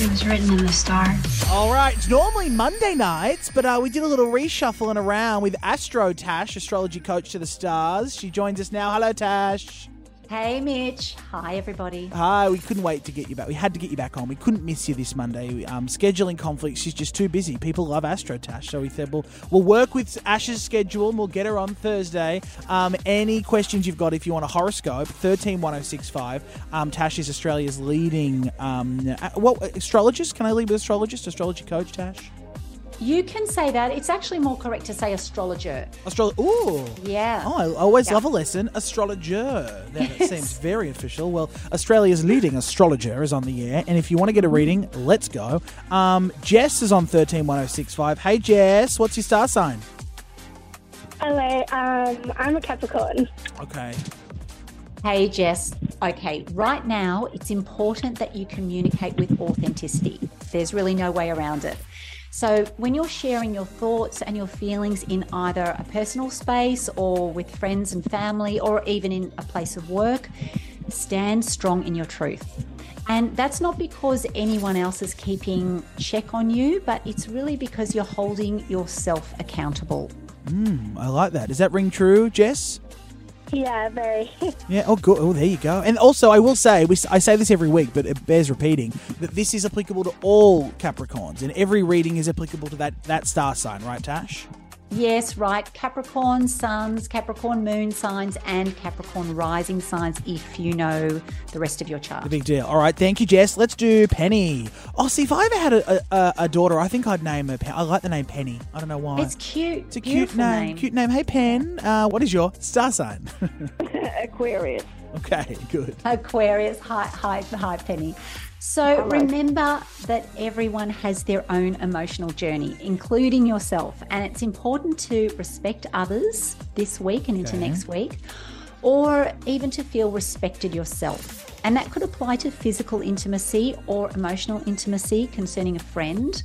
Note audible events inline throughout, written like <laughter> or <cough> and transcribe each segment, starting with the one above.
It was written in the stars. All right, it's normally Monday nights, but uh, we did a little reshuffling around with Astro Tash, astrology coach to the stars. She joins us now. Hello, Tash. Hey, Mitch. Hi, everybody. Hi, we couldn't wait to get you back. We had to get you back on. We couldn't miss you this Monday. Um, scheduling conflicts, she's just too busy. People love Astro Tash, so we said we'll, we'll work with Ash's schedule and we'll get her on Thursday. Um, any questions you've got if you want a horoscope, 131065. Um, Tash is Australia's leading, um, what, astrologist? Can I leave with astrologist? Astrology coach, Tash? You can say that. It's actually more correct to say astrologer. Astrology. Ooh. Yeah. Oh, I always Yeah. love a lesson. Astrologer. That Yes. seems very official. Well, Australia's leading astrologer is on the air, and if you want to get a reading, let's go. Um, Jess is on thirteen one zero six five. Hey, Jess, what's your star sign? Hello, um, I'm a Capricorn. Okay. Hey, Jess. Okay, right now it's important that you communicate with authenticity. There's really no way around it. So, when you're sharing your thoughts and your feelings in either a personal space or with friends and family or even in a place of work, stand strong in your truth. And that's not because anyone else is keeping check on you, but it's really because you're holding yourself accountable. Hmm, I like that. Does that ring true, Jess? Yeah, very. <laughs> Yeah. Oh, good. Oh, there you go. And also, I will say, we, I say this every week, but it bears repeating that this is applicable to all Capricorns, and every reading is applicable to that that star sign, right, Tash? Yes, right. Capricorn suns, Capricorn moon signs, and Capricorn rising signs if you know the rest of your chart. The big deal. All right, thank you, Jess. Let's do Penny. Oh, see, if I ever had a, a, a daughter, I think I'd name her. Pen- I like the name Penny. I don't know why. It's cute. It's a cute Beautiful name. Cute name. Hey, Pen. Uh, what is your star sign? <laughs> <laughs> Aquarius. Okay, good. Aquarius, hi, hi, hi, Penny. So remember that everyone has their own emotional journey, including yourself, and it's important to respect others this week and into Okay. next week, or even to feel respected yourself. And that could apply to physical intimacy or emotional intimacy concerning a friend.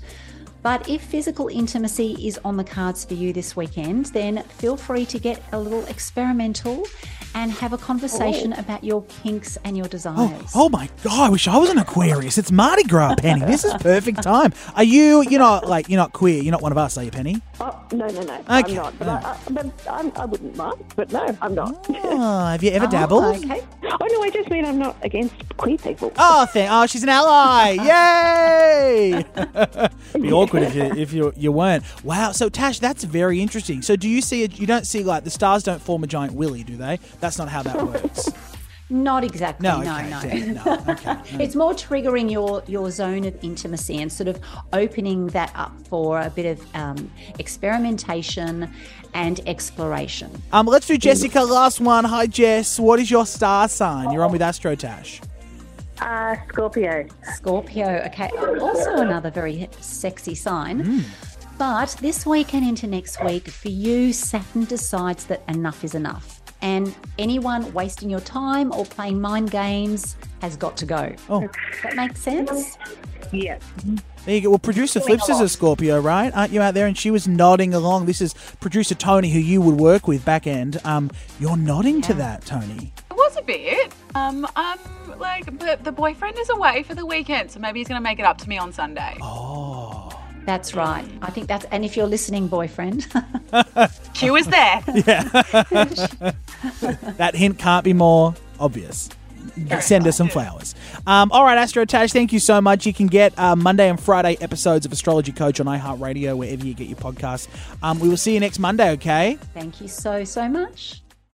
But if physical intimacy is on the cards for you this weekend, then feel free to get a little experimental and have a conversation oh. about your kinks and your oh, desires. Oh, oh my God! I wish I was an Aquarius. It's Mardi Gras, Penny. This is <laughs> perfect time. Are you? You're not like you're not queer. You're not one of us, are you, Penny? Oh, no, no, no. Okay. I'm not. But, I, I, but I'm, I wouldn't mind. But no, I'm not. Oh, have you ever <laughs> Oh, dabbled? okay. oh, no, I just mean I'm not against queer people. Oh, thank. Oh, she's an ally. <laughs> Yay! <laughs> Be awkward if you if you you weren't. Wow. So Tash, that's very interesting. So do you see it? You don't see like the stars don't form a giant willy, do they? That's not how that works. Not exactly. No. No, okay, no. damn, no. <laughs> Okay. no. It's more triggering your your zone of intimacy and sort of opening that up for a bit of um, experimentation and exploration. Um, let's do Jessica. Last one. Hi, Jess. What is your star sign? You're on with Astro Tash. Uh, Scorpio. Scorpio, okay, also another very sexy sign. But this week and into next week, for you, Saturn decides that enough is enough. And anyone wasting your time or playing mind games has got to go. Oh, Does that makes sense? Yeah. there you go. Well, producer Flips is a Scorpio, right? Aren't you out there? And she was nodding along. This is producer Tony, who you would work with back end. Um, you're nodding to that, Tony. It was a bit. Um, um, like, but the boyfriend is away for the weekend, so maybe he's going to make it up to me on Sunday. Oh. That's right. I think that's, and if you're listening, boyfriend, <laughs> Q is there. <laughs> Yeah. that hint can't be more obvious. Send us some flowers. Um, all right, Astro Tash, thank you so much. You can get uh, Monday and Friday episodes of Astrology Coach on iHeartRadio, wherever you get your podcasts. Um, we will see you next Monday, okay? thank you so, so much.